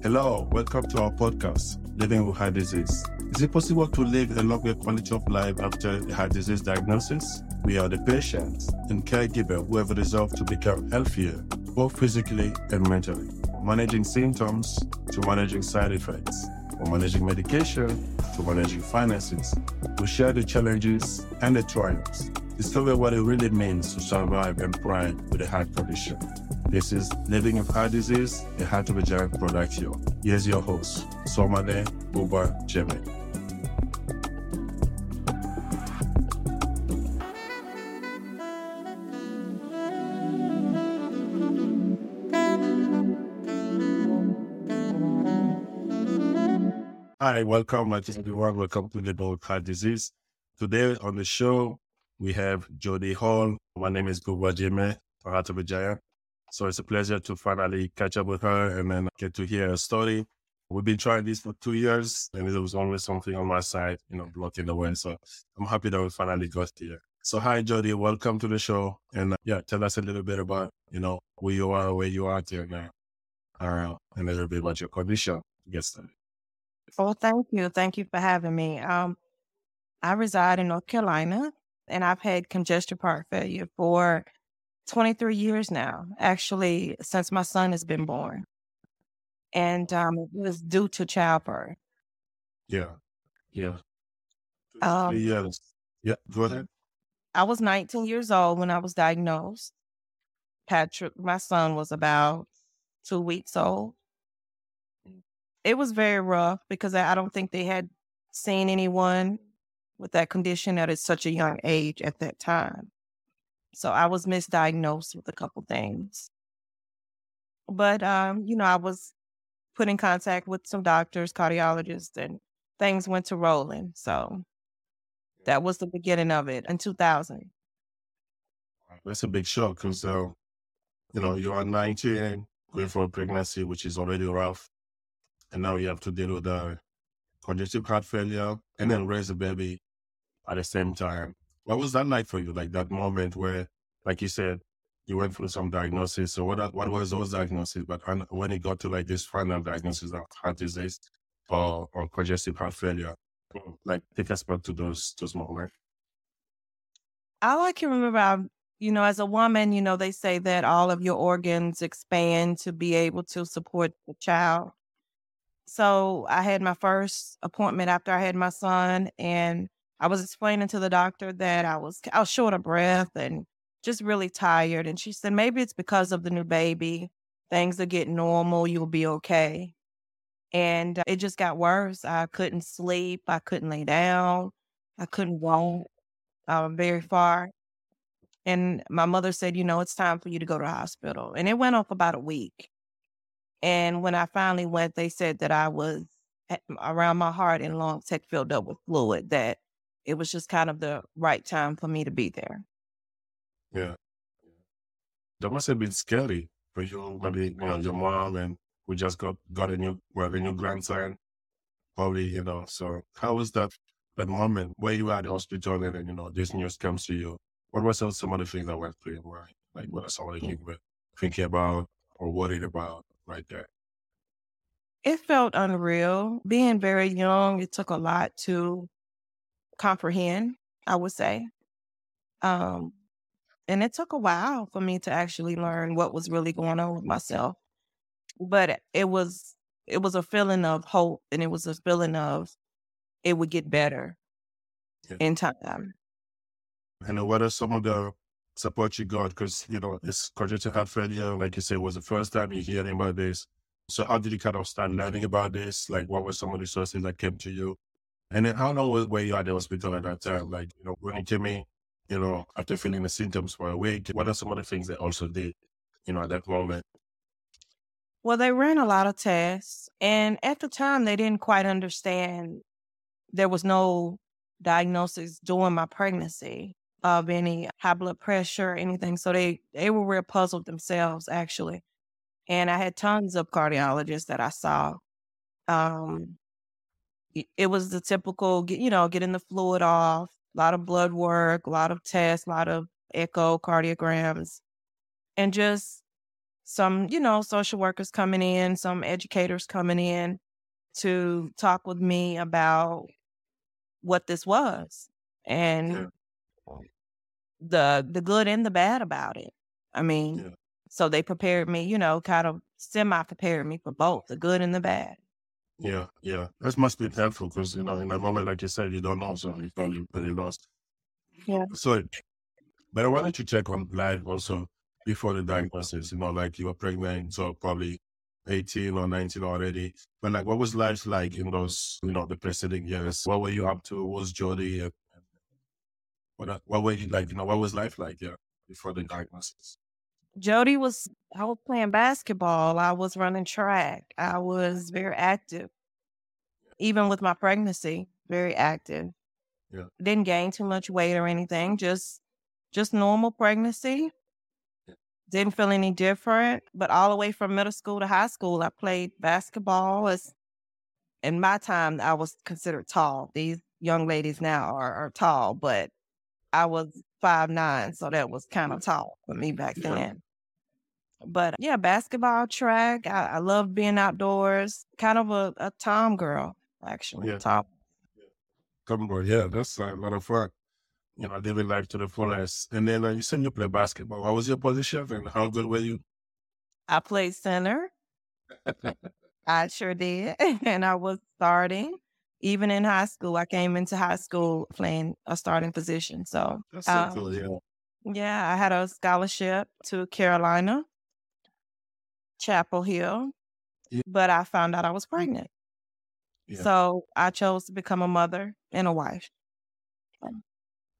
Hello, welcome to our podcast, Living with Heart Disease. Is it possible to live a longer quality of life after a heart disease diagnosis? We are the patients and caregiver who have resolved to become healthier, both physically and mentally, managing symptoms to managing side effects, from managing medication to managing finances. We share the challenges and the triumphs. Discover what it really means to survive and thrive with a heart condition. This is Living with Heart Disease, a Heart of a Giant production. Here's your host, Somade Buba Jeme. Hi, welcome, everyone. Welcome to Living with Heart Disease. Today on the show, we have Jodie Hall. My name is Buba Jeme, Heart of a Giant. So it's a pleasure to finally catch up with her and then get to hear her story. We've been trying this for two years and there was always something on my side, you know, blocking the way. So I'm happy that we finally got here. So hi, Jodie. Welcome to the show. And uh, yeah, tell us a little bit about, you know, who you are, where you are till now, uh, and a little bit about your condition get started. Well, thank you. Thank you for having me. Um, I reside in North Carolina and I've had congestive heart failure for 23 years now, actually, since my son has been born. And um, it was due to childbirth. Yeah. Yeah. Um, yes. Yeah. Go ahead. I was 19 years old when I was diagnosed. Patrick, my son, was about two weeks old. It was very rough because I don't think they had seen anyone with that condition at such a young age at that time. So I was misdiagnosed with a couple things. But um, you know, I was put in contact with some doctors, cardiologists, and things went to rolling. So that was the beginning of it in 2000. That's a big shock because, uh, you know, you are 19, going for a pregnancy, which is already rough. And now you have to deal with the congestive heart failure and then raise a baby at the same time. What was that like for you? Like that moment where, like you said, you went through some diagnosis. So what what was those diagnoses? But when it got to like this final diagnosis of heart disease or, or congestive heart failure, mm, like take us back to those those moments. All I can remember, I, you know, as a woman, you know, they say that all of your organs expand to be able to support the child. So I had my first appointment after I had my son, and I was explaining to the doctor that I was I was short of breath and just really tired. And she said, maybe it's because of the new baby. Things are getting normal. You'll be okay. And it just got worse. I couldn't sleep. I couldn't lay down. I couldn't walk uh, very far. And my mother said, you know, it's time for you to go to the hospital. And it went off about a week. And when I finally went, they said that I was around my heart and lungs had filled up with fluid, that it was just kind of the right time for me to be there. Yeah. That must have been scary for you, maybe, you know, your mom and we just got, got a new, well, a new grandson, probably, you know, so how was that, that moment where you were at the hospital and then, you know, this news comes to you? What some, some of the things that went through your mind? Like, what are some of the things you were thinking about or worried about right there? It felt unreal. Being very young, it took a lot to comprehend, I would say. Um, and it took a while for me to actually learn what was really going on with myself. But it was it was a feeling of hope and it was a feeling of it would get better yeah. in time. And what are some of the support you got? Because, you know, this congenital heart failure, like you said, was the first time you're hearing about this. So how did you kind of start learning about this? Like what were some of the sources that came to you? And then how long were you at the hospital at that time? Like, you know, when you came in, you know, after feeling the symptoms for a week, what are some of the things they also did, you know, at that moment? Well, they ran a lot of tests. And at the time, they didn't quite understand there was no diagnosis during my pregnancy of any high blood pressure or anything. So they, they were real puzzled themselves, actually. And I had tons of cardiologists that I saw. Um, it was the typical, you know, getting the fluid off, a lot of blood work, a lot of tests, a lot of echocardiograms, and just some, you know, social workers coming in, some educators coming in to talk with me about what this was and Yeah. the the good and the bad about it. I mean, Yeah. so they prepared me, you know, kind of semi prepared me for both the good and the bad. Yeah, yeah. That must be helpful because, you know, in a moment, like you said, you don't know, so you probably pretty lost. Yeah. So, but I wanted to check on life also before the diagnosis, you know, like you were pregnant, so probably 18 or 19 already. But like, what was life like in those, you know, the preceding years? What were you up to? What was Jodie? What, what were you like, you know, what was life like, yeah, before the diagnosis? Jodie was I was playing basketball. I was running track. I was very active. Even with my pregnancy, very active. Yeah. Didn't gain too much weight or anything, just just normal pregnancy. Yeah. Didn't feel any different. But all the way from middle school to high school, I played basketball. As in my time, I was considered tall. These young ladies now are, are tall, but I was five nine, so that was kind of tall for me back Yeah. then. But yeah, basketball, track. I, I love being outdoors. Kind of a, a tom girl, actually. Yeah. Tom. Come on, yeah, that's a lot of fun. You know, living life to the fullest. And then uh, you said you play basketball. What was your position and how good were you? I played center. I sure did. and I was starting. Even in high school, I came into high school playing a starting position. So, That's so Um, cool, yeah. yeah, I had a scholarship to Carolina, Chapel Hill, Yeah. but I found out I was pregnant. Yeah. So I chose to become a mother and a wife.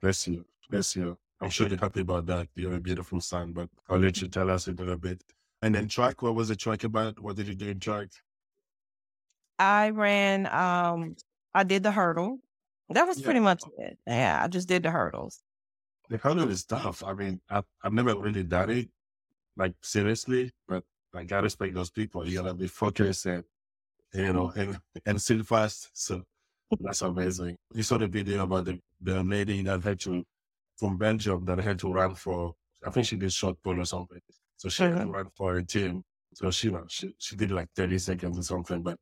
Bless you. Bless you. I'm sure you're happy about that. You're a beautiful son, but I'll let you tell us a little bit. And then track, what was the track about? What did you do in track? I ran, um, I did the hurdle. That was Yeah. pretty much it. Yeah, I just did the hurdles. The hurdle is tough. I mean, I've, I've never really done it, like seriously, but I gotta respect those people. You gotta be focused and, you know, and, and still fast. So that's amazing. You saw the video about the, the lady that had to, from Belgium, that had to run for, I think she did shot put or something. So she had to Mhm. run for a team. So she, she, she did like 30 seconds or something, but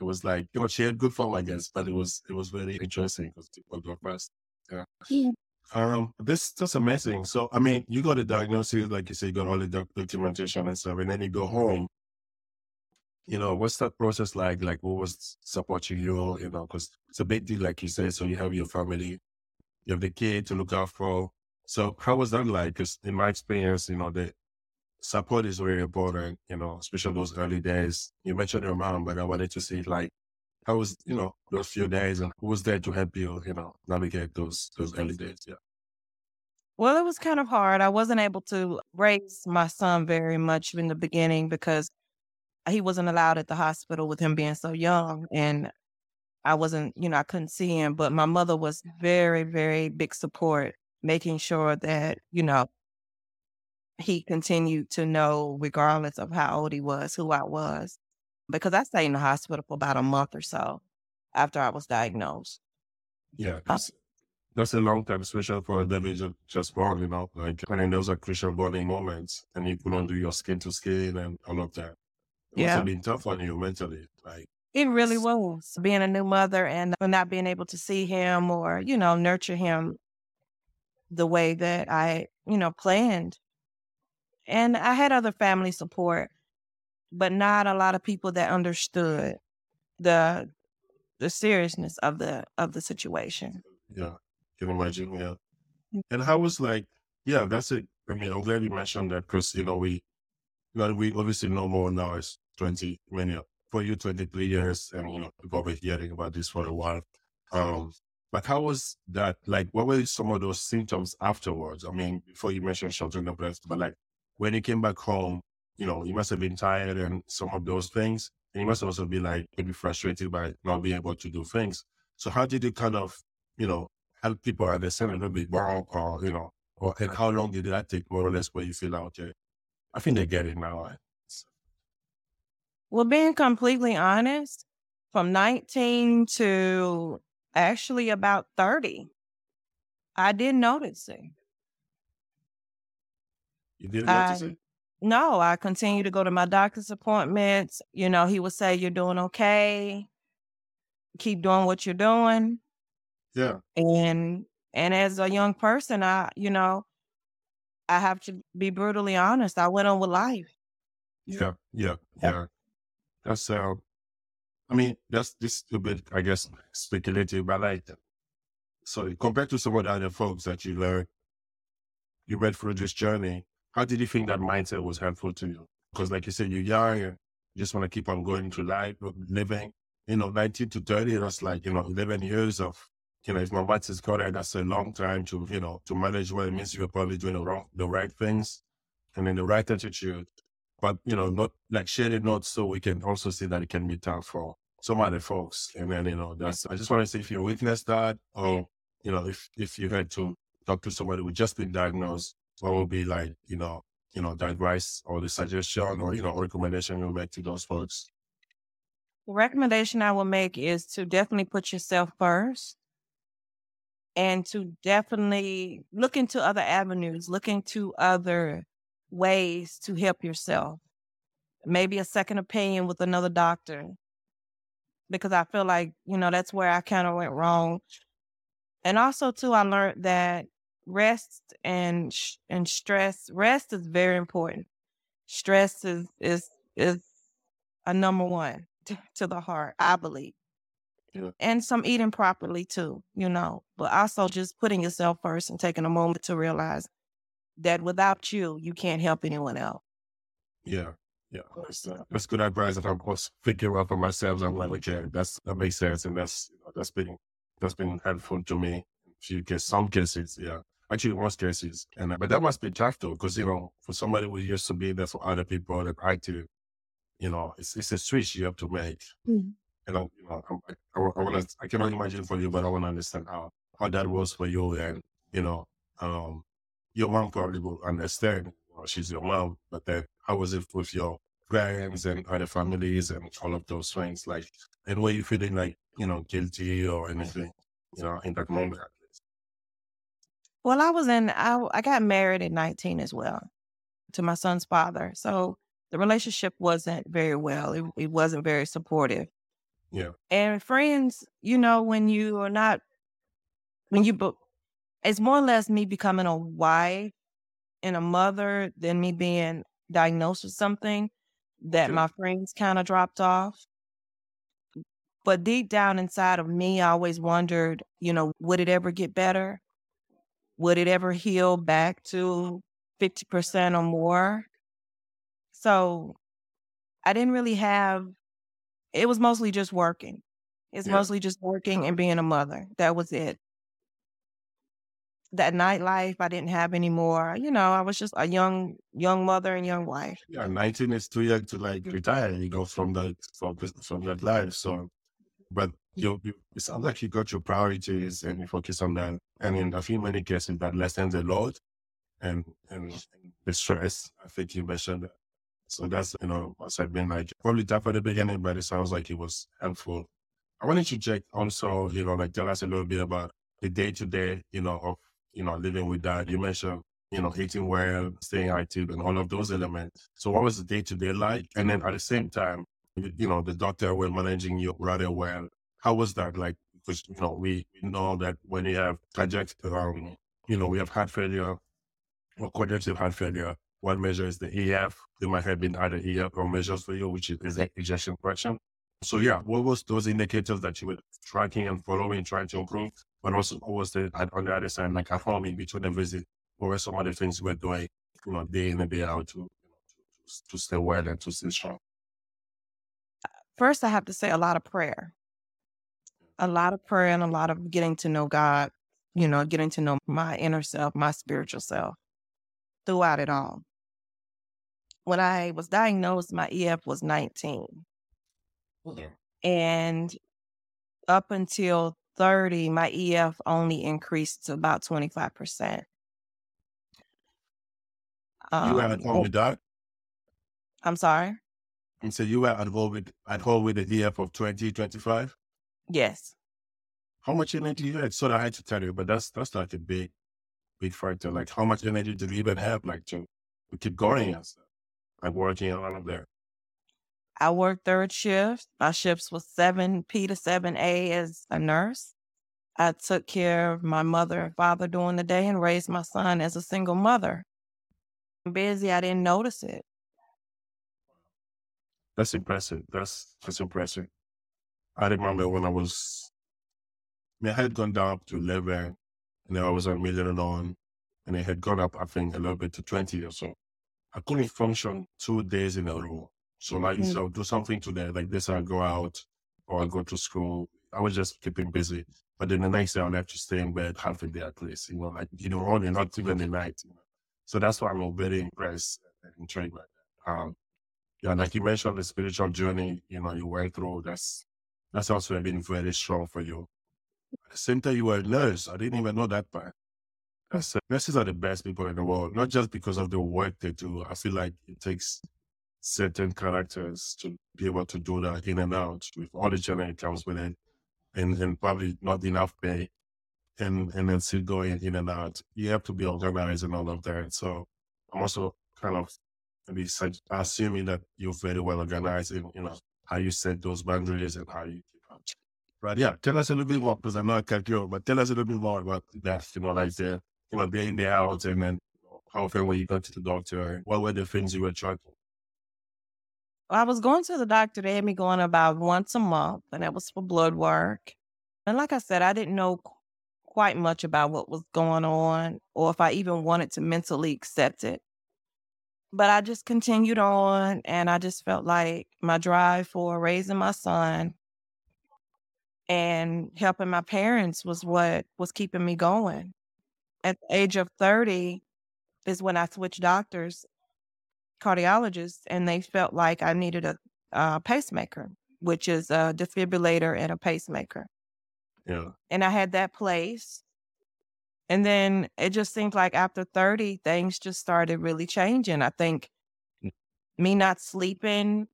it was like, you know, she had good form, I guess, but it was, it was very interesting because people go fast. Yeah. Yeah. Um, this that's amazing. So, I mean, you got a diagnosis, like you said, you got all the doc- documentation and stuff, and then you go home. You know, what's that process like? Like, what was supporting you? You know, because it's a big deal, like you said. So you have your family, you have the kid to look out for. So, how was that like? Because in my experience, you know, the support is very important. You know, especially those early days. You mentioned your mom, but I wanted to see like how was you know those few days and who was there to help you? You know, navigate those those early days. Yeah. Well, it was kind of hard. I wasn't able to raise my son very much in the beginning because he wasn't allowed at the hospital with him being so young. And I wasn't, you know, I couldn't see him. But my mother was very, very big support, making sure that, you know, he continued to know, regardless of how old he was, who I was. Because I stayed in the hospital for about a month or so after I was diagnosed. Yeah, uh that's, that's a long time, especially for a baby just, just born, you know, like when those are crucial bonding moments and you couldn't do your skin to skin and all of that. It must Yeah. have been tough on you mentally. Like, It really was being a new mother and not being able to see him or, you know, nurture him the way that I, you know, planned. And I had other family support, but not a lot of people that understood the the seriousness of the of the situation. yeah, can imagine, yeah. And how was like, yeah, that's it. I mean, I'm glad you mentioned that because, you know, we, you know, we obviously know more now. It's 20, I mean, yeah, for you, 23 years, and, you know, we've been hearing about this for a while. Um, but how was that? Like, what were some of those symptoms afterwards? I mean, before you mentioned sheltering the breast, but like when you came back home, you know, you must have been tired and some of those things. And you must also be like maybe frustrated by not being able to do things. So how did you kind of, you know, help people understand a little bit more or, uh, you know, or and how long did that take more or less where you feel like, okay, I think they get it now. Well, being completely honest, from 19 to actually about 30, I didn't notice it. You didn't I- notice it? no, I continue to go to my doctor's appointments. You know, he would say, You're doing okay. Keep doing what you're doing. Yeah. And and as a young person, I, you know, I have to be brutally honest. I went on with life. Yeah, yeah, yeah. That's uh I mean, that's this a bit, I guess, speculative, but like so compared to some of the other folks that you learned, you went through this journey, how did you think that mindset was helpful to you? Because like you said, you're young, you just want to keep on going through life, living, you know, 19 to 30, that's like, you know, 11 years of, you know, if my wife is correct, that's a long time to, you know, to manage what it means you're probably doing the wrong, the right things and in the right attitude. But, you know, not like share it not so we can also see that it can be tough for some other folks. And then, you know, that's, I just want to say if you witnessed that or, you know, if, if you had to talk to somebody who just been diagnosed, what would be like, you know, you know, the advice or the suggestion or, you know, recommendation you'll make to those folks? The recommendation I will make is to definitely put yourself first and to definitely look into other avenues, look into other ways to help yourself. Maybe a second opinion with another doctor. Because I feel like, you know, that's where I kind of went wrong. And also, too, I learned that rest and and stress, rest is very important. Stress is is is a number one to, to the heart, I believe. Yeah. And some eating properly too, you know, but also just putting yourself first and taking a moment to realize that without you, you can't help anyone else. Yeah. Yeah. That's, uh, that's good advice. If I'm figuring out for myself, I'm like, okay, that's, that makes sense. And that's, you know, that's been, that's been helpful to me. If you get some cases, yeah. Actually, most cases. And, uh, but that must be tough though, because, you know, for somebody who used to be there for other people that I do, you know, it's, it's a switch you have to make. Mm-hmm. And, I, you know, I, I, I want to, I cannot imagine for you, but I want to understand how, how that was for you. And, you know, um, your mom probably will understand. Know, she's your mom, but then how was it with your parents and other families and all of those things? Like, and were you feeling like, you know, guilty or anything, you know, in that moment? Well, I was in, I, I got married at 19 as well to my son's father. So the relationship wasn't very well. It, it wasn't very supportive. Yeah. And friends, you know, when you are not, when you, it's more or less me becoming a wife and a mother than me being diagnosed with something that Sure. my friends kind of dropped off. But deep down inside of me, I always wondered, you know, would it ever get better? Would it ever heal back to 50% or more? So I didn't really have, it was mostly just working. It's Yeah. mostly just working and being a mother. That was it. That nightlife I didn't have anymore. You know, I was just a young, young mother and young wife. Yeah, 19 is too young to like mm. retire, you know, from that, from, from that life. So, but you, you, it sounds like you got your priorities and you focus on that. And mm-hmm. in a few many cases, that lessens a lot and, and the stress. I think you mentioned that. So that's, you know, must have been like probably tough at the beginning, but it sounds like it was helpful. I wanted to check also, you know, like tell us a little bit about the day to day, you know, of, you know, living with that. You mentioned, you know, eating well, staying active and all of those elements. So what was the day to day like? And then at the same time, you know, the doctor were managing you rather well. How was that like? Because, you know, we, know that when you have cardiac, um, you know, we have heart failure or congestive heart failure, one measure is the EF. There might have been other EF or measures for you, which is, the ejection fraction. So yeah, what was those indicators that you were tracking and following, trying to improve? But also, what was the on the other side, like at home in between the visit, what were some of the things were doing, you know, day in and day out to, you know, to, to stay well and to stay strong? First, I have to say a lot of prayer, a lot of prayer, and a lot of getting to know God. You know, getting to know my inner self, my spiritual self, throughout it all. When I was diagnosed, my EF was 19. Yeah. And up until 30, my EF only increased to about 25%. You were at Um, home with that? I'm sorry? And so you were at home with, at home with the EF of 20, 25? Yes. How much energy you had? So I had to tell you, but that's, that's like a big, big factor. Like how much energy do you even have, like to, to keep going and stuff? like working around up there? I worked third shift. My shifts was 7P to 7A as a nurse. I took care of my mother and father during the day and raised my son as a single mother. I'm busy, I didn't notice it. That's impressive. That's that's impressive. I remember when I was, I had gone down up to 11, and then I was on milrinone, and it had gone up, I think, a little bit to 20 or so. I couldn't function two days in a row. So like, Mm. so do something today, like this, I go out or I go to school. I was just keeping busy. But then the next day I'll have to stay in bed half a day at least, you know, like, you know, only not even the night. You know? So that's why I'm very impressed and intrigued by that. Um, yeah, like you mentioned the spiritual journey, you know, you went through, that's, that's also been very strong for you. At the same time, you were a nurse. I didn't even know that part. Nurses are the best people in the world, not just because of the work they do. I feel like it takes certain characters to be able to do that in and out with all the journey that comes with it, and, and probably not enough pay, and and then still going in and out. You have to be organized and all of that. So I'm also kind of maybe assuming that you're very well organized in you know how you set those boundaries and how you keep up. Right. Yeah. Tell us a little bit more because I know I cut you off, but tell us a little bit more about that. You know, like the you know being there out and then how often were you going to the doctor? What were the things you were trying? I was going to the doctor. They had me going about once a month, and that was for blood work. And like I said, I didn't know quite much about what was going on or if I even wanted to mentally accept it. But I just continued on, and I just felt like my drive for raising my son and helping my parents was what was keeping me going. At the age of 30 is when I switched doctors, cardiologists, and they felt like I needed a, a pacemaker, which is a defibrillator and a pacemaker. Yeah. And I had that place. And then it just seems like after 30, things just started really changing. I think me not sleeping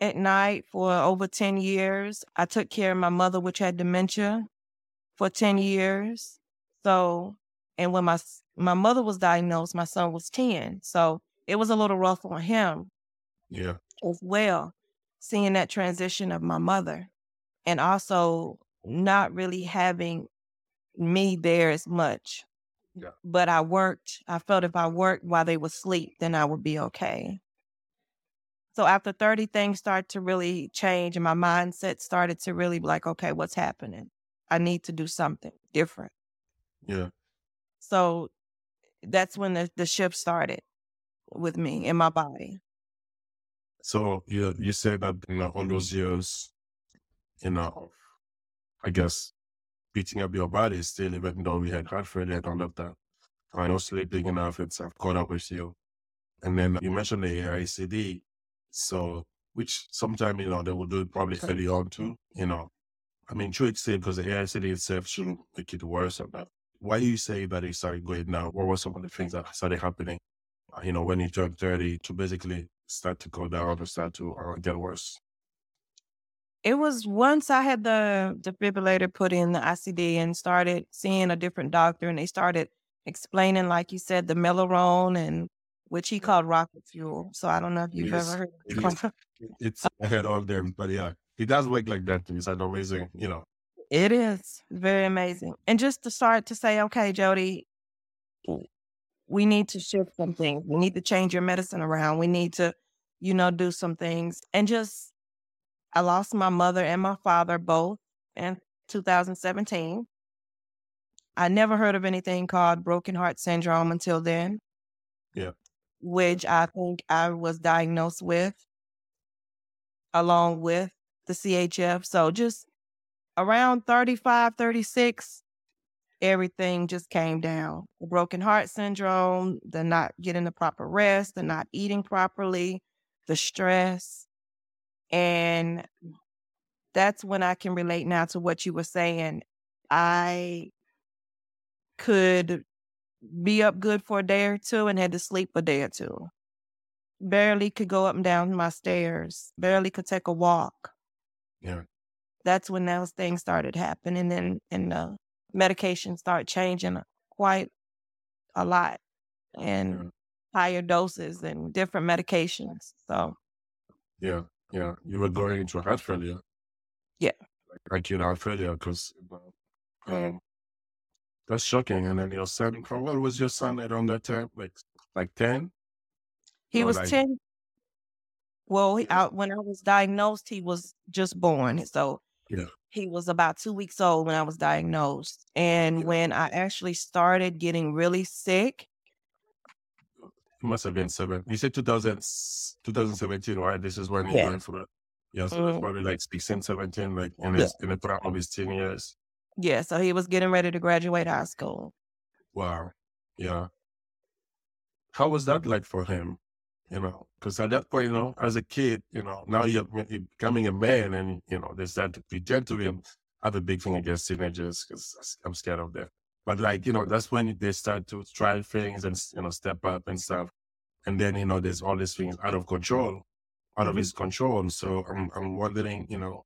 at night for over 10 years. I took care of my mother, which had dementia for 10 years. So, and when my my mother was diagnosed, my son was 10. So it was a little rough on him Yeah. as well, seeing that transition of my mother and also not really having me there as much. Yeah. But I worked, I felt if I worked while they were asleep, then I would be okay. So after 30, things started to really change and my mindset started to really be like, okay, what's happening? I need to do something different. Yeah. So that's when the, the shift started with me in my body. So you you said that you know all those years, you know, I guess beating up your body still, even though we had heart failure and all of that. I know sleeping enough, it's I've caught up with you. And then you mentioned the AICD. So which sometimes, you know, they will do it probably early on too, you know. I mean, true safe because the AICD itself shouldn't make it worse or that. Why do you say that it started going down? What were some of the things that started happening, you know, when you turned 30 to basically start to go down or start to uh, get worse? It was once I had the defibrillator put in the ICD and started seeing a different doctor, and they started explaining, like you said, the milrinone and which he called rocket fuel. So I don't know if you've Yes, ever heard. it is. It's ahead of them, but yeah, it does work like that. It's an amazing, you know. It is very amazing. And just to start to say, okay, Jodie, mm. we need to shift some things. We need to change your medicine around. We need to, you know, do some things. And just, I lost my mother and my father both in 2017. I never heard of anything called broken heart syndrome until then. Yeah. Which I think I was diagnosed with along with the CHF. So just around 35, 36, everything just came down. The broken heart syndrome, the not getting the proper rest, the not eating properly, the stress. And that's when I can relate now to what you were saying. I could be up good for a day or two and had to sleep a day or two. Barely could go up and down my stairs, barely could take a walk. Yeah. That's when those things started happening and and the medication started changing quite a lot. Oh, and higher doses and different medications. So Yeah, yeah. You were going into heart failure. Yeah. Like acute heart failure because um, that's shocking. And then your son, how old was your son at on that time? Like like 10? he Or was like 10. Well, he, I, when I was diagnosed, he was just born. So Yeah. he was about two weeks old when I was diagnosed. And Yeah. when I actually started getting really sick, It must have been seven. You said 2000, 2017, right? This is when he went for it. Yeah, so that's Mhm. probably like 16, 17, like in Yeah. his in the prime of his teen years. yeah, so he was getting ready to graduate high school. Wow. Yeah. How was that like for him? You know, because at that point, you know, as a kid, you know, now you're, you're becoming a man and, you know, there's that to be gentle and I have a big thing against teenagers because I'm scared of them. But like, you know, that's when they start to try things and, you know, step up and stuff. And then, you know, there's all these things out of control, out of Mhm. his control. So I'm, I'm wondering, you know,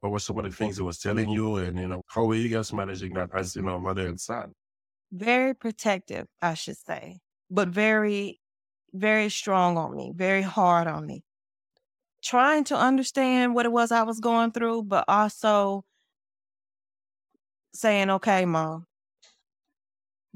what were some of the things he was telling you and, you know, how were you guys managing that as, you know, mother and son? Very protective, I should say, but very, very strong on me, very hard on me. Trying to understand what it was I was going through, but also saying, okay, mom,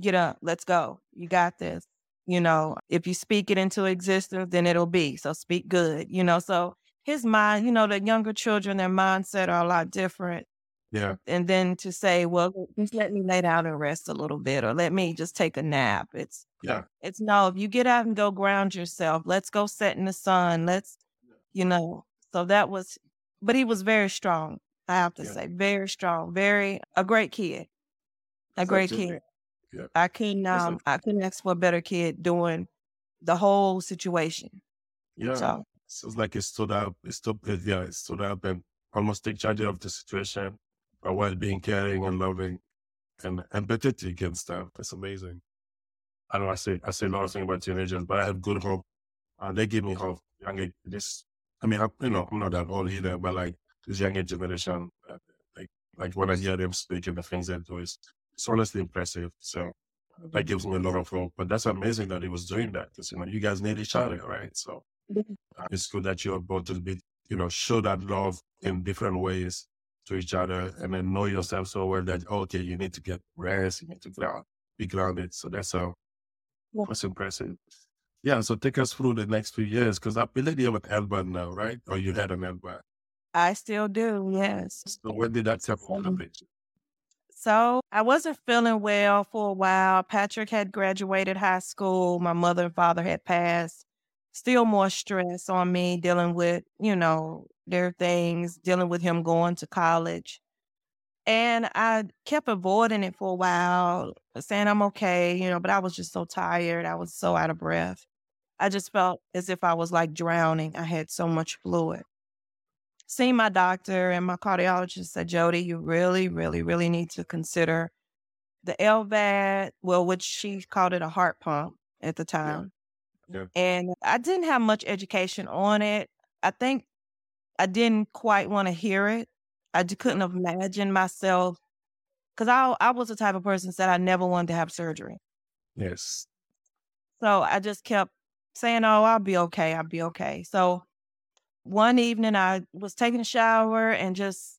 get up, let's go. You got this. You know, if you speak it into existence, then it'll be. So speak good, you know. So his mind, you know, the younger children, their mindset are a lot different. Yeah. And then to say, well, just let me lay down and rest a little bit, or let me just take a nap. It's Yeah. it's no, if you get out and go ground yourself, let's go sit in the sun. Let's, you know. So that was, but he was very strong. I have to Yeah. say, very strong, very a great kid, a That's great kid. Yeah. I couldn't, um, I couldn't ask for a better kid doing the whole situation. Yeah. So So it's like it stood up, it stood, yeah, it stood up and almost take charge of the situation, but while being caring and loving and empathetic and stuff. It's amazing. I know I say I say a lot of things about teenagers, but I have good hope. Uh, they give me hope. Younger, this, I mean, I, you know, I'm not that old either, but like this younger generation, uh, like like when I hear them speak and the things they do, it's, it's honestly impressive. So that gives me a lot of hope. But that's amazing that he was doing that because you know you guys need each other, right? So uh, it's good that you're both to be, you know, show that love in different ways to each other and then know yourself so well that, okay, you need to get rest, you need to ground, be grounded. So that's uh, Yeah. that's impressive. Yeah. So take us through the next few years because I believe you have an album now, right? Or you had an album. I still do, yes. So when did that step on the picture? So I wasn't feeling well for a while. Patrick had graduated high school. My mother and father had passed. Still more stress on me dealing with, you know, their things, dealing with him going to college. And I kept avoiding it for a while, saying I'm okay, you know, but I was just so tired. I was so out of breath. I just felt as if I was like drowning. I had so much fluid. Seen my doctor and my cardiologist said, Jodie, you really, really, really need to consider the LVAD, well, which she called it a heart pump at the time. Yeah. And I didn't have much education on it. I think I didn't quite want to hear it. I just couldn't imagine myself because I I was the type of person that said I never wanted to have surgery. Yes. So I just kept saying, "Oh, I'll be okay. I'll be okay." So one evening, I was taking a shower and just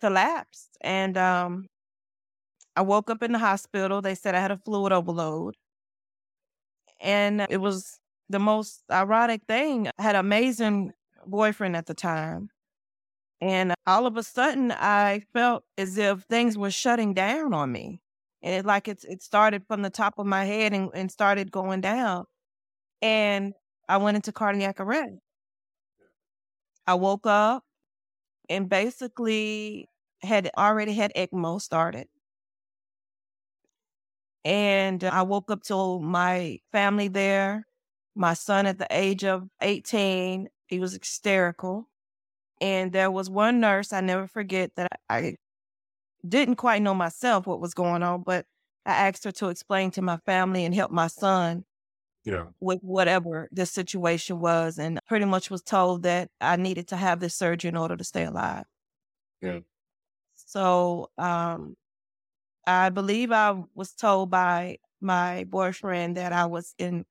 collapsed, and um, I woke up in the hospital. They said I had a fluid overload, and it was the most ironic thing. I had an amazing boyfriend at the time. And all of a sudden, I felt as if things were shutting down on me. And it like it started from the top of my head and, and started going down. And I went into cardiac arrest. I woke up and basically had already had ECMO started. And I woke up to my family there. My son at the age of 18, he was hysterical. And there was one nurse, I never forget, that I didn't quite know myself what was going on, but I asked her to explain to my family and help my son Yeah. with whatever the situation was. And pretty much was told that I needed to have this surgery in order to stay alive. Yeah. So um, I believe I was told by my boyfriend that I was in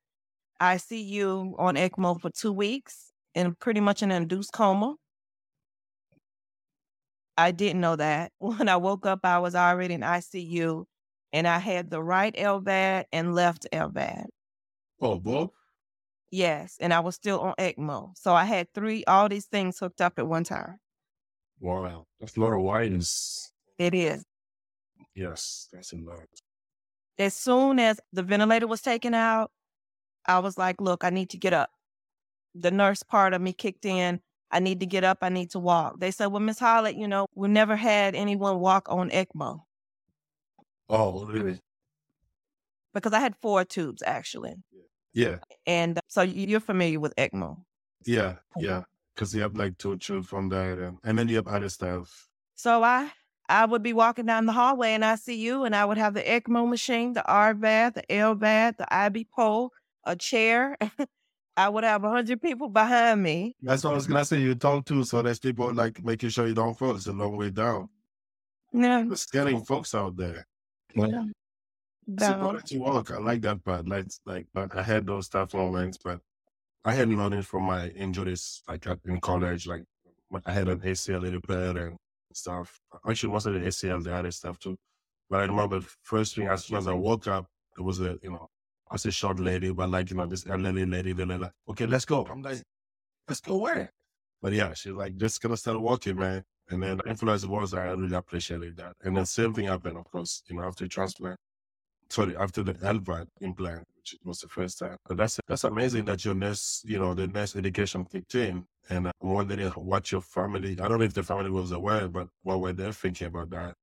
ICU on ECMO for two weeks and pretty much an induced coma. I didn't know that. When I woke up, I was already in ICU and I had the right LVAD and left LVAD. Oh, both? Yes. And I was still on ECMO. So I had three, all these things hooked up at one time. Wow. That's a lot of wires. It is. Yes, that's a lot. As soon as the ventilator was taken out, I was like, look, I need to get up. The nurse part of me kicked in. I need to get up. I need to walk. They said, well, Miss Holit, you know, we never had anyone walk on ECMO. Oh, really? Because I had four tubes actually. Yeah. And uh, so you're familiar with ECMO. Yeah. Yeah. Because you have like two tubes from there and, and then you have other stuff. So I I would be walking down the hallway and I see you, and I would have the ECMO machine, the RVAD, the LVAD, the IV pole, a chair. I would have 100 people behind me. That's what I was going to say. You talk to, so there's people like making sure you don't fall. It's a long way down. Yeah. There's scaring folks out there. yeah. Support to walk. I like that part. Like, like, but I had those tough moments, but I had learning from my injuries, like in college. Like, I had an ACL repair and stuff. Actually, most of the ACL, the other stuff too. But I remember first thing as soon as I woke up, it was a, you know, I was a short lady, but like, you know, this elderly lady, they're like, okay, let's go. I'm like, let's go where? But yeah, she's like, just gonna start walking, man. And then the influence was, I really appreciated that. And then same thing happened, of course, you know, after transplant. Sorry, after the LVAD implant, which was the first time. But that's that's amazing that your nurse, you know, the nurse education kicked in. And I'm wondering what your family, I don't know if the family was aware, but what were they thinking about that?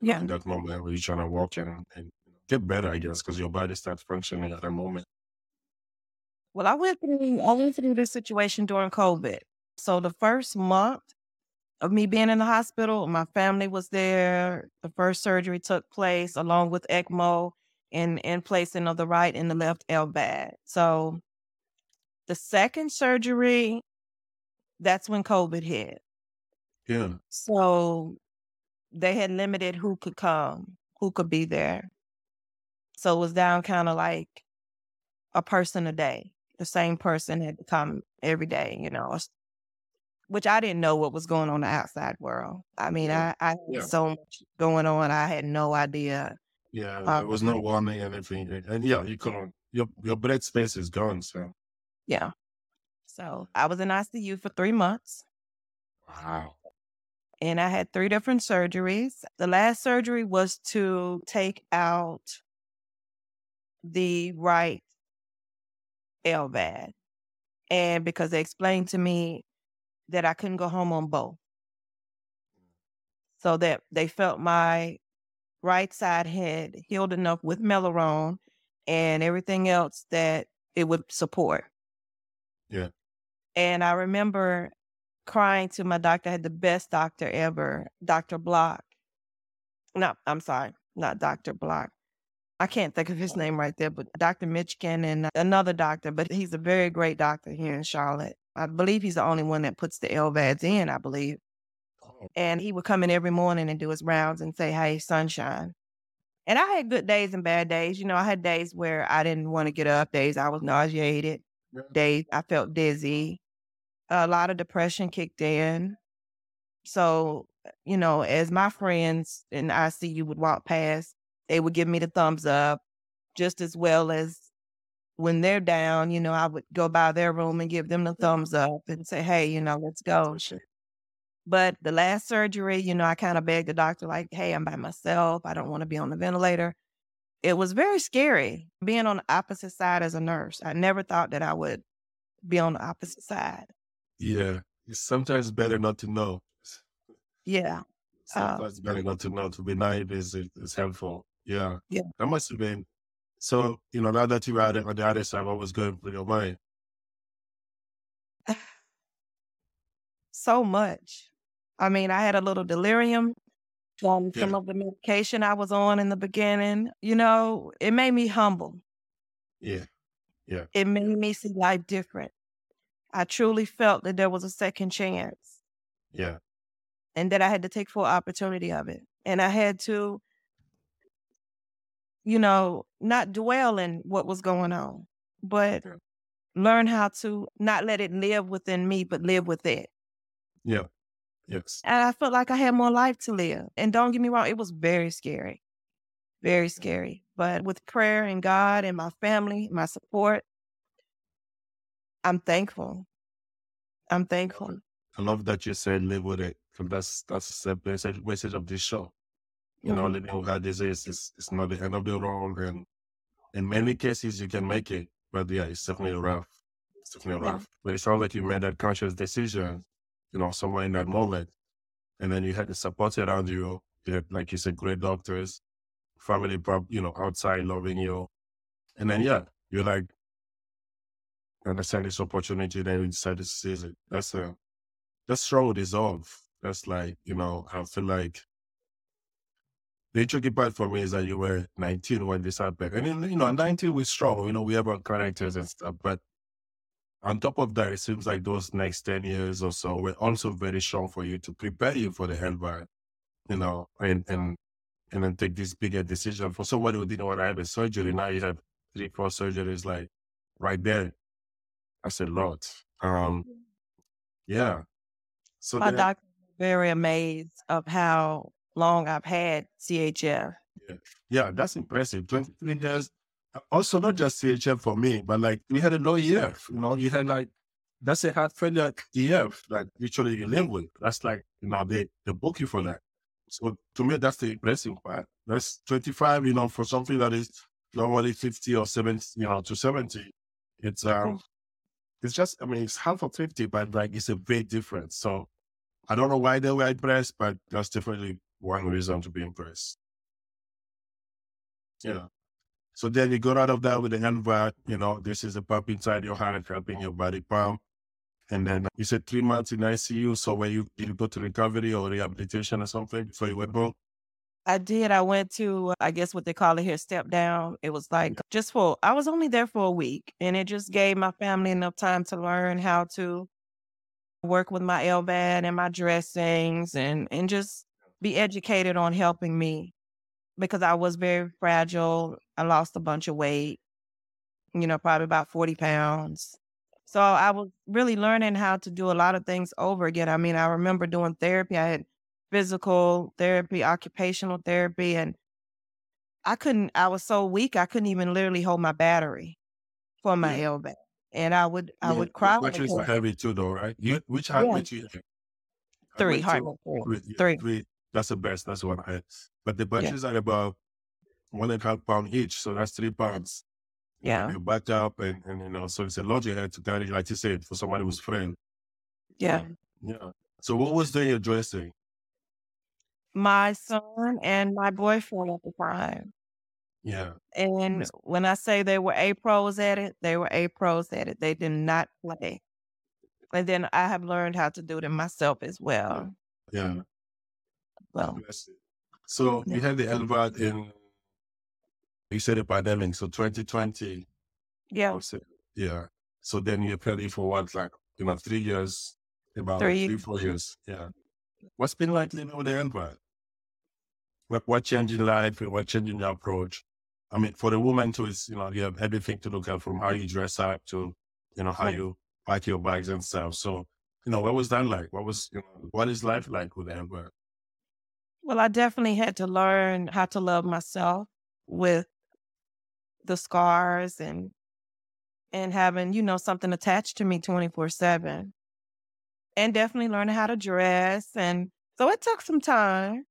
Yeah. In that moment where you're trying to walk in and, and get better, I guess, because your body starts functioning at that moment. Well, I went through I went through this situation during COVID. So the first month of me being in the hospital, my family was there. The first surgery took place along with ECMO and in placing of the right and the left LVAD. So the second surgery, that's when COVID hit. Yeah. So they had limited who could come, who could be there. So it was down kind of like a person a day. The same person had to come every day, you know, which I didn't know what was going on in the outside world. I mean, Yeah. I, I had Yeah. so much going on. I had no idea. Yeah. Um, there was no warning and anything. And yeah, you couldn't, your, your breath space is gone. So, Yeah. So I was in ICU for three months wow. and I had three different surgeries. The last surgery was to take out the right LVAD. And because they explained to me that I couldn't go home on both. So that they felt my right side had healed enough with milrinone and everything else that it would support. Yeah. And I remember crying to my doctor. I had the best doctor ever, Dr. Block. No, I'm sorry, not Dr. Block. I can't think of his name right there, but Dr. Mitchkin and another doctor, but he's a very great doctor here in Charlotte. I believe he's the only one that puts the LVADs in, I believe. Oh, And he would come in every morning and do his rounds and say, Hey, sunshine. And I had good days and bad days. You know, I had days where I didn't want to get up, days I was nauseated, Yeah. days I felt dizzy. A lot of depression kicked in. So, uh, you know, as my friends in ICU would walk past, they would give me the thumbs up just as well as when they're down, you know, I would go by their room and give them the thumbs up and say, Hey, you know, let's go. But the last surgery, you know, I kind of begged the doctor, like, hey, I'm by myself. I don't want to be on the ventilator. It was very scary being on the opposite side as a nurse. I never thought that I would be on the opposite side. Yeah. It's sometimes better not to know. Yeah. Uh, Sometimes better not to know. To be naive is, is helpful. Yeah. Yeah. That must have been. So, you know, now that you're out on the other side, what was going through your mind? so much. I mean, I had a little delirium from some of the medication I was on in the beginning. You know, it made me humble. Yeah. Yeah. It made me see life different. I truly felt that there was a second chance. Yeah. and that I had to take full opportunity of it. And I had to, you know, not dwell in what was going on, but learn how to not let it live within me, but live with it. Yeah. Yes. And I felt like I had more life to live. And don't get me wrong, it was very scary, very scary. But with prayer and God and my family, my support, I'm thankful. I'm thankful. I love that you said live with it. That's that's the message, message of this show. You know, Mhm. living with heart disease is it's not the end of the road, and in many cases you can make it, but yeah, it's definitely rough. It's definitely Yeah. rough. But it sounds like you made that conscious decision, you know, somewhere in that moment, and then you had the support around you. You had, like you said, great doctors, family, prob- you know, outside loving you, and then yeah, you're like, understand this opportunity, then you decided to seize it. That's a that's strong resolve. That's like, you know, I feel like the tricky part for me is that you were 19 when this happened. And, then, you know, 19 was strong, you know, we have our characters and stuff. But on top of that, it seems like those next 10 years or so were also very strong for you to prepare you for the hellfire, you know, and, and, and then take this bigger decision for somebody who didn't want to have a surgery. Now you have three, four surgeries like right there. That's a lot. Um, yeah. So My doctor was very amazed of how long I've had CHF. Yeah, yeah that's impressive. 23 years. Also, not just CHF for me, but like we had a low EF. You know, you had like, that's a heart failure EF that usually you live with. That's like, you know, they, they book you for that. So to me, that's the impressive part. That's 25, you know, for something that is normally 50 or 70, you know, to 70. It's, um, it's just, I mean, it's half of 50, but like it's a big difference. So I don't know why they were impressed, but that's definitely one reason to be impressed. Yeah. So then you got out of that with the LVAD, you know, this is a pump inside your heart helping your body pump. And then you said three months in ICU. So when you did you go to recovery or rehabilitation or something before you went home? I did. I went to, uh, I guess what they call it here, step down. It was like just for, I was only there for a week and it just gave my family enough time to learn how to work with my LVAD and my dressings and, and just be educated on helping me because I was very fragile. I lost a bunch of weight, you know, probably about 40 pounds. So I was really learning how to do a lot of things over again. I mean, I remember doing therapy. I had physical therapy, occupational therapy, and I couldn't, I was so weak, I couldn't even literally hold my battery for my Yeah. LVAD. And I would, I Yeah, would cry. Because- are heavy too, though, right? You, which heart Yeah. rate you? Three, Heart rate heart two? rate three. Three, Three. three. That's the best. That's what I had. But the batteries are about one and a half pound each. So that's three pounds. Yeah. You back up and, and, you know, so it's a lot you had to carry, like you said, for somebody who's frail. Yeah. Yeah. So what was doing your dressing? My son and my boyfriend at the time. Yeah. And when I say they were A pros at it, they were A pros at it. They did not play. And then I have learned how to do them myself as well. Yeah. Well. So you had the LVAD in, you said the pandemic. So 2020, yeah, say, yeah. So then you're ready for what, like, you know, three years, about Three three, four years. Yeah. What's been like living with the LVAD? What, what changed in life what changed in your approach? I mean, for the woman too, is, you know, you have everything to look at from how you dress up to, you know, how Right. you pack your bags and stuff. So, you know, what was that like? What was, you know, what is life like with the LVAD? Well, I definitely had to learn how to love myself with the scars and and having, you know, something attached to me 24/7. And definitely learning how to dress and so it took some time.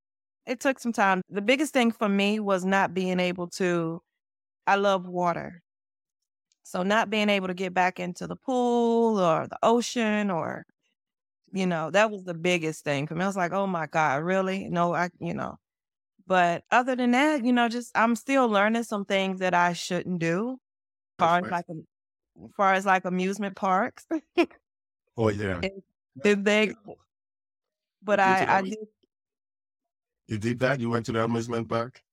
It took some time. The biggest thing for me was not being able to I love water. So not being able to get back into the pool or the ocean or you know, that was the biggest thing for me. I was like, "Oh my god, really?" No, I, you know. But other than that, you know, just I'm still learning some things that I shouldn't do. As far as like, as far as like amusement parks, Oh, yeah. did they? But You I, did I did. You did that? You went to the amusement park?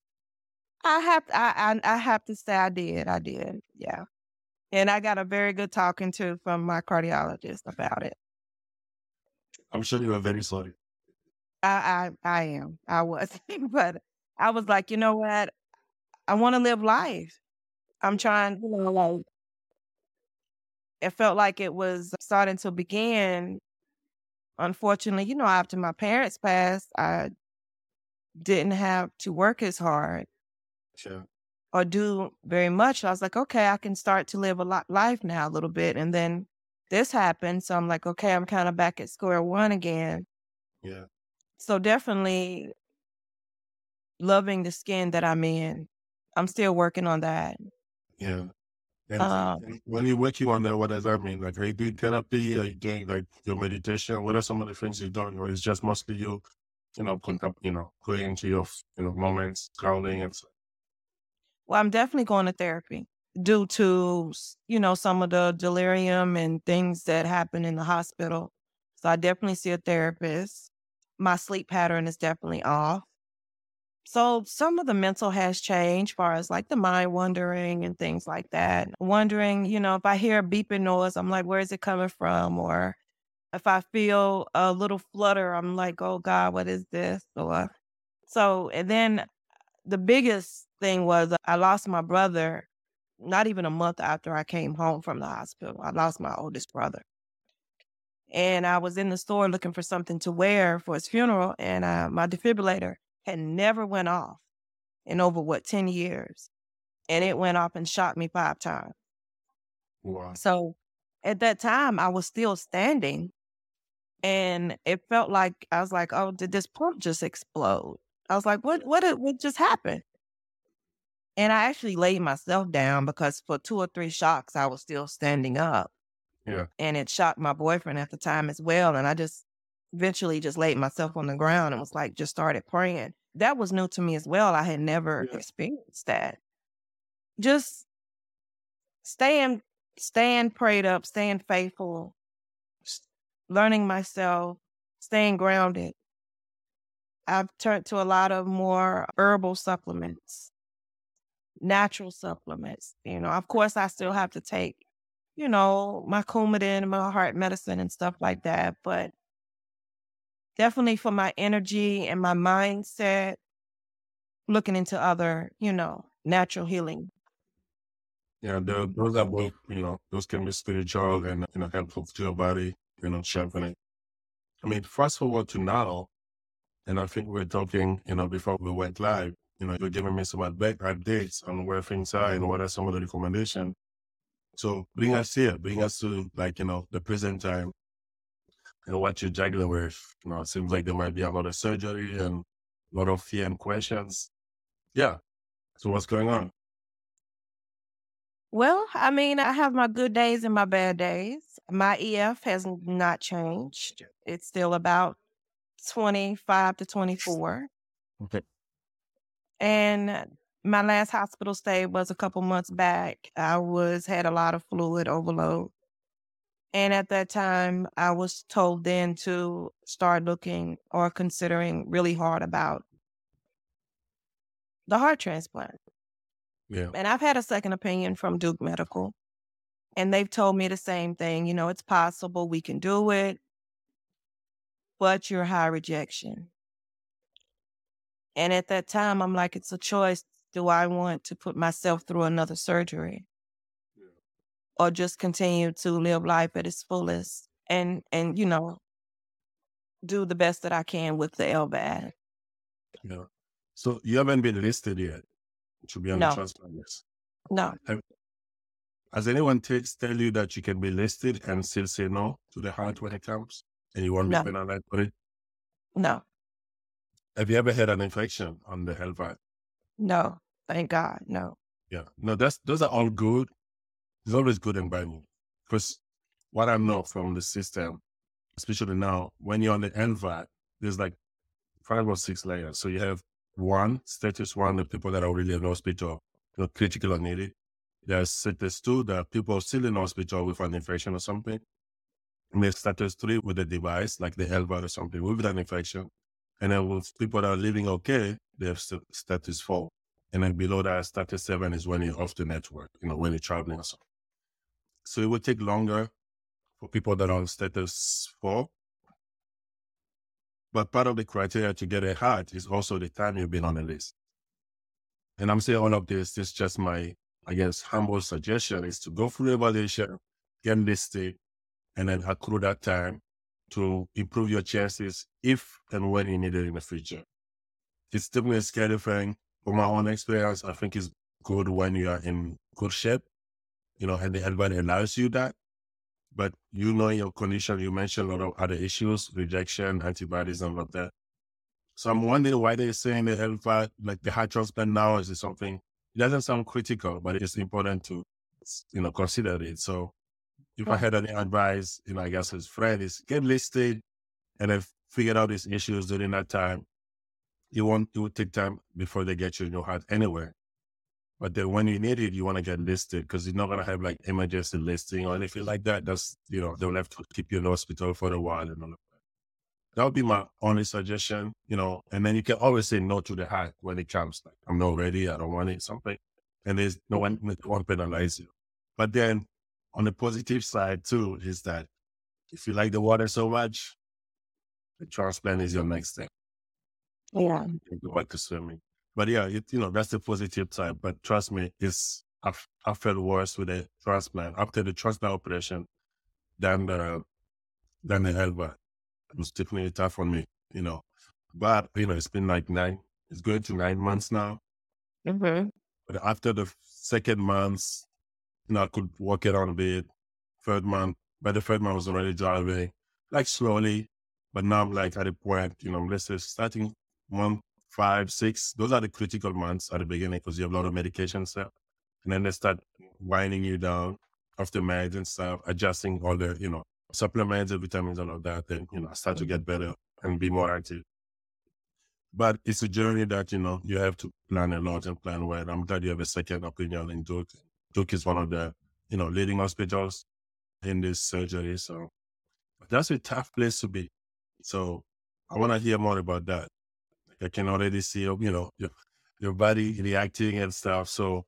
I have, to, I, I, I have to say, I did. I did. Yeah. And I got a very good talking to from my cardiologist about it. I'm sure you were very sorry. I, I, I am. I was, but I was like, you know what? I want to live life. I'm trying, you know, like it felt like it was starting to begin. Unfortunately, you know, after my parents passed, I didn't have to work as hard Sure. or do very much. I was like, okay, I can start to live a lot life now a little bit. And then this happened. So I'm like, okay, I'm kind of back at square one again. Yeah. So definitely loving the skin that I'm in. I'm still working on that. Yeah. And um and when you're working on that, what does that mean? Like, are you doing therapy? Are you doing like your meditation? What are some of the things you're doing? Or it's just mostly you, you know, contempt, you know, going into your, you know, moments, grounding and stuff. well, I'm definitely going to therapy due to, you know, some of the delirium and things that happen in the hospital. So I definitely see a therapist. My sleep pattern is definitely off. So some of the mental has changed, far as like the mind wandering and things like that. Wondering, you know, if I hear a beeping noise, I'm like, where is it coming from? Or if I feel a little flutter, I'm like, oh God, what is this? Or so, and then the biggest thing was I lost my brother not even a month after I came home from the hospital. I lost my oldest brother. And I was in the store looking for something to wear for his funeral, and uh, my defibrillator had never went off in over what 10 years. And it went off and shot me five times. Wow. So at that time, I was still standing. And it felt like I was like, oh, did this pump just explode? I was like, what what what just happened? And I actually laid myself down because for two or three shocks, I was still standing up. Yeah. And it shocked my boyfriend at the time as well. And I just eventually just laid myself on the ground and was like, just started praying. That was new to me as well. I had never Yeah. experienced that. Just staying, staying prayed up, staying faithful, learning myself, staying grounded. I've turned to a lot of more herbal supplements, natural supplements. You know, of course, I still have to take, you know, my Coumadin, my heart medicine, and stuff like that. But definitely for my energy and my mindset, looking into other, you know, natural healing. Yeah, the, those are both, you know, those can be spiritual and, you know, helpful to your body, you know, sharpening. I mean, fast forward to now, and I think we we're talking, you know, before we went live, you know, you're giving me some updates on where things are and what are some of the recommendations. So bring us here, bring us to like, you know, the present time and what you're juggling with. You know, it seems like there might be a lot of surgery and a lot of fear and questions. Yeah. So what's going on? Well, I mean, I have my good days and my bad days. My EF has not changed. It's still about 25 to 24. Okay. And my last hospital stay was a couple months back. I was had a lot of fluid overload. And at that time, I was told then to start looking or considering really hard about the heart transplant. Yeah. And I've had a second opinion from Duke Medical, and they've told me the same thing. You know, it's possible we can do it, but you're high rejection. And at that time, I'm like, it's a choice. Do I want to put myself through another surgery? Or just continue to live life at its fullest and and you know do the best that I can with the LVAD. Yeah. So you haven't been listed yet to be on the transplant list. No, Has anyone t- tell you that you can be listed and still say no to the heart when it comes and you won't No. be penalized for it? no, Have you ever had an infection on the health heart? no. Thank God, no. Yeah. No, that's those are all good. It's always good and bad. Because what I know from the system, especially now, when you're on the LVAD, there's like five or six layers. So you have one, status one, the people that are already in the hospital, you know, critical or needed. There's status two, the people still in hospital with an infection or something. And there's status three with a device like the LVAD or something with an infection. And then with people that are living okay, they have st- status four. And then below that, status seven is when you're off the network, you know, when you're traveling something. So it would take longer for people that are on status four. But part of the criteria to get a heart is also the time you've been on the list. And I'm saying all of this, this is just my, I guess, humble suggestion is to go through evaluation, get listed, and then accrue that time to improve your chances if and when you need it in the future. It's definitely a scary thing. From my own experience, I think it's good when you are in good shape, you know, and the environment allows you that. But you know your condition, you mentioned a lot of other issues, rejection, antibodies, and all that. So I'm wondering why they're saying the health, uh, like the heart transplant now is something, it doesn't sound critical, but it's important to, you know, consider it. So if I had any advice, you know, I guess his friend is get listed and then figure out these issues during that time. You want to take time before they get you in your heart anywhere. But then when you need it, you want to get listed because you're not going to have like emergency listing or anything like that. That's, you know, they'll have to keep you in the hospital for a while and all of that. That would be my only suggestion, you know, and then you can always say no to the heart when it comes. Like, I'm not ready. I don't want it, something. And there's no one won't penalize you. But then on the positive side too, is that if you like the water so much, the transplant is your next step. Yeah. You go back to swimming. But yeah, it, you know, that's the positive side. But trust me, it's I, I felt worse with the transplant after the transplant operation than the than the LVAD. It was definitely tough on me, you know. But you know, it's been like nine. It's going to nine months now. Mm-hmm. But after the second month, you know, I could walk around a bit. Third month, by the third month, was already driving, like slowly. But now I'm like at a point, you know, let's say starting one, five, six. Those are the critical months at the beginning because you have a lot of medication stuff. And then they start winding you down the meds and stuff, adjusting all the, you know, supplements and vitamins and all that. Then, you know, I start to get better and be more active. But it's a journey that, you know, you have to plan a lot and plan well. I'm glad you have a second opinion in Duke. Duke is one of the, you know, leading hospitals in this surgery. So that's a tough place to be. So I want to hear more about that. I can already see, you know, your, your body reacting and stuff. So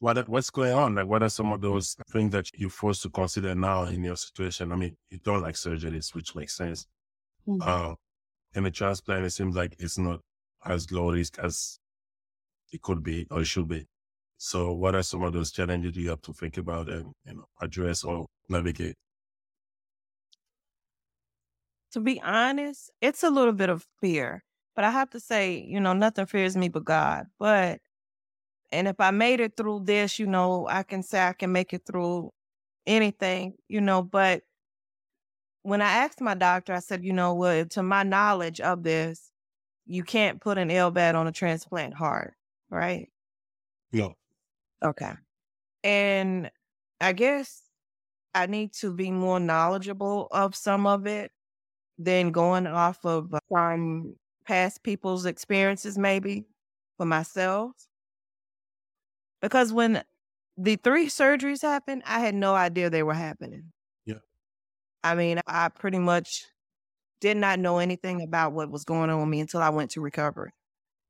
what what's going on? Like, what are some of those things that you're forced to consider now in your situation? I mean, you don't like surgeries, which makes sense. Mm-hmm. Uh, in a transplant, it seems like it's not as low risk as it could be or it should be. So, what are some of those challenges you have to think about and you know address or navigate? To be honest, it's a little bit of fear, but I have to say, you know, nothing fears me but God. But and if I made it through this, you know, I can say I can make it through anything, you know. But when I asked my doctor, I said, you know well, to my knowledge of this, you can't put an LVAD on a transplant heart, right? No. Okay. And I guess I need to be more knowledgeable of some of it than going off of uh, some past people's experiences, maybe for myself. Because when the three surgeries happened, I had no idea they were happening. Yeah. I mean, I pretty much did not know anything about what was going on with me until I went to recovery.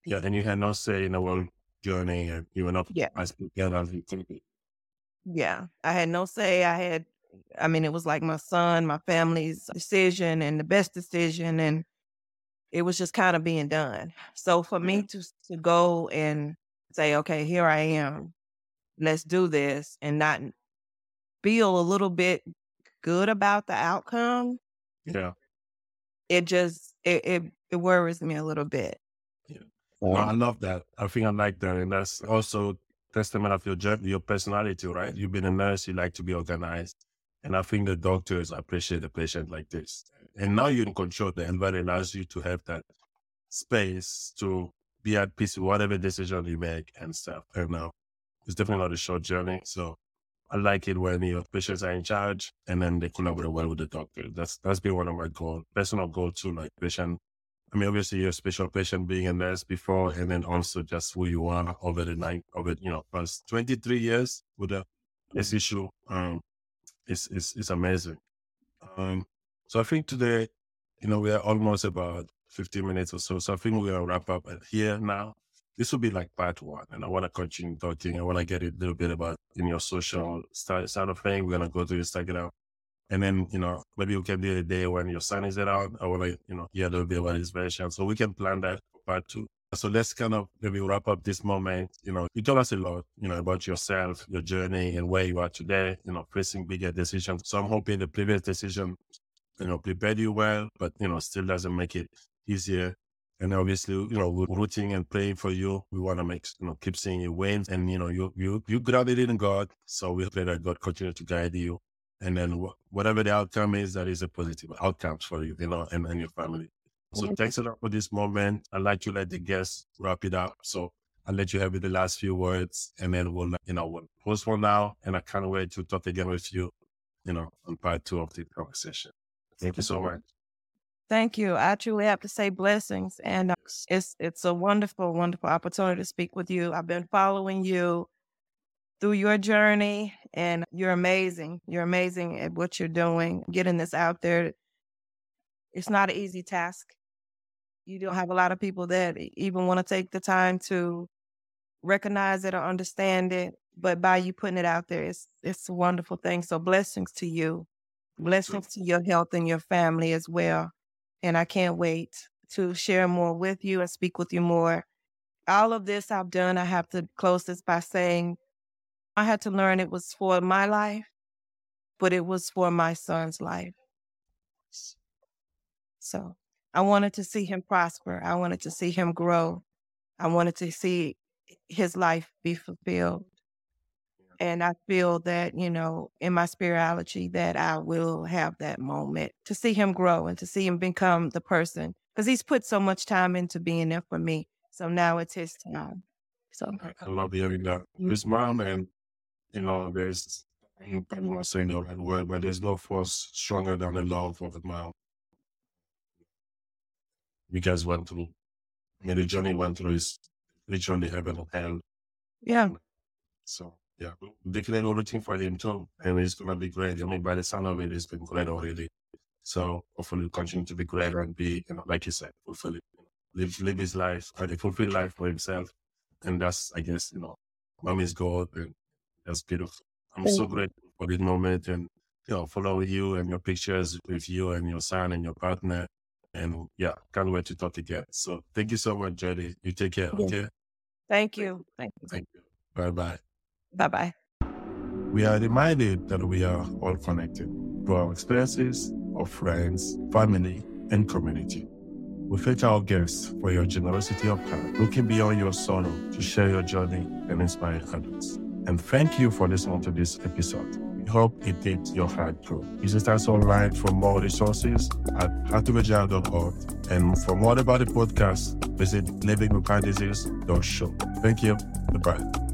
Yeah, and you had no say in the world journey and you were not yeah. together as you could. Yeah. I had no say. I had I mean, it was like my son, my family's decision and the best decision and it was just kind of being done. So for me to to go and say, okay, here I am. Let's do this and not feel a little bit good about the outcome. Yeah. It just it it, it worries me a little bit. I love that. I think I like that. And that's also testament of your your personality, right? You've been a nurse, you like to be organized. And I think the doctors appreciate a patient like this. And now you're in control. The environment allows you to have that space to be at peace with whatever decision you make and stuff. And now it's definitely not a short journey. So I like it when your patients are in charge and then they collaborate well with the doctor. That's that's been one of my goals, personal goal too, like patient I mean, obviously you're special patient being a nurse before, and then also just who you are over the night, over, you know, past 23 years with a, this issue. Um, it's, it's, it's amazing. Um, so I think today, you know, we are almost about 15 minutes or so. So I think we're going to wrap up here now. This will be like part one, and I want to continue talking. I want to get a little bit about in your social side of thing. We're going to go to Instagram and then, you know, maybe we can do a day when your son is around. I want to, you know, a little bit about his version. So we can plan that for part two. So let's kind of maybe wrap up this moment. You know, you told us a lot, you know, about yourself, your journey and where you are today, you know, facing bigger decisions. So I'm hoping the previous decision, you know, prepared you well, but, you know, still doesn't make it easier. And obviously, you know, we're rooting and praying for you. We want to make, you know, keep seeing you win. And, you know, you, you, you grounded in God. So we pray that God continue to guide you. And then wh- whatever the outcome is, that is a positive outcome for you, you know, and, and your family. So thanks a lot for this moment. I'd like to let the guests wrap it up. So I'll let you have the last few words and then we'll, you know, we'll post for now. And I can't wait to talk again with you, you know, on part two of the conversation. Thank you so much. Thank you. I truly have to say blessings. And uh, it's, it's a wonderful, wonderful opportunity to speak with you. I've been following you through your journey and you're amazing. You're amazing at what you're doing, getting this out there. It's not an easy task you don't have a lot of people that even want to take the time to recognize it or understand it. But by you putting it out there, it's it's a wonderful thing. So blessings to you, blessings to your health and your family as well. And I can't wait to share more with you and speak with you more. All of this I've done, I have to close this by saying I had to learn it was for my life, but it was for my son's life. So I wanted to see him prosper. I wanted to see him grow. I wanted to see his life be fulfilled. And I feel that, you know, in my spirituality, that I will have that moment to see him grow and to see him become the person. Because he's put so much time into being there for me. So now it's his time. So I love hearing that. His mom, and, you know, there's, I'm not saying the right word, but there's no force stronger than the love of a mom you guys went through. I mean, the journey went through is literally heaven and hell. Yeah. So yeah, declaring everything for him too, and it's gonna be great. I mean, by the sound of it, it's been great already. So hopefully, continue to be great and be, you know, like you said, fulfill it, live live his life, or the fulfill life for himself, and that's, I guess, you know, mommy's God, and that's beautiful. I'm Thank so grateful for this moment, and you know, following you and your pictures with you and your son and your partner and yeah, can't wait to talk again. So thank you so much, Jenny. You take care. Okay. Thank you. Thank you. Thank you. Bye bye. Bye bye. We are reminded that we are all connected through our experiences our friends, family, and community. We thank our guests for your generosity of heart, looking beyond your sorrow to share your journey and inspire others. And thank you for listening to this episode We hope it did your heart grow. Visit us online for more resources at heartofagile.org. And for more about the podcast, visit livingwithheartdisease.show. Thank you. Goodbye.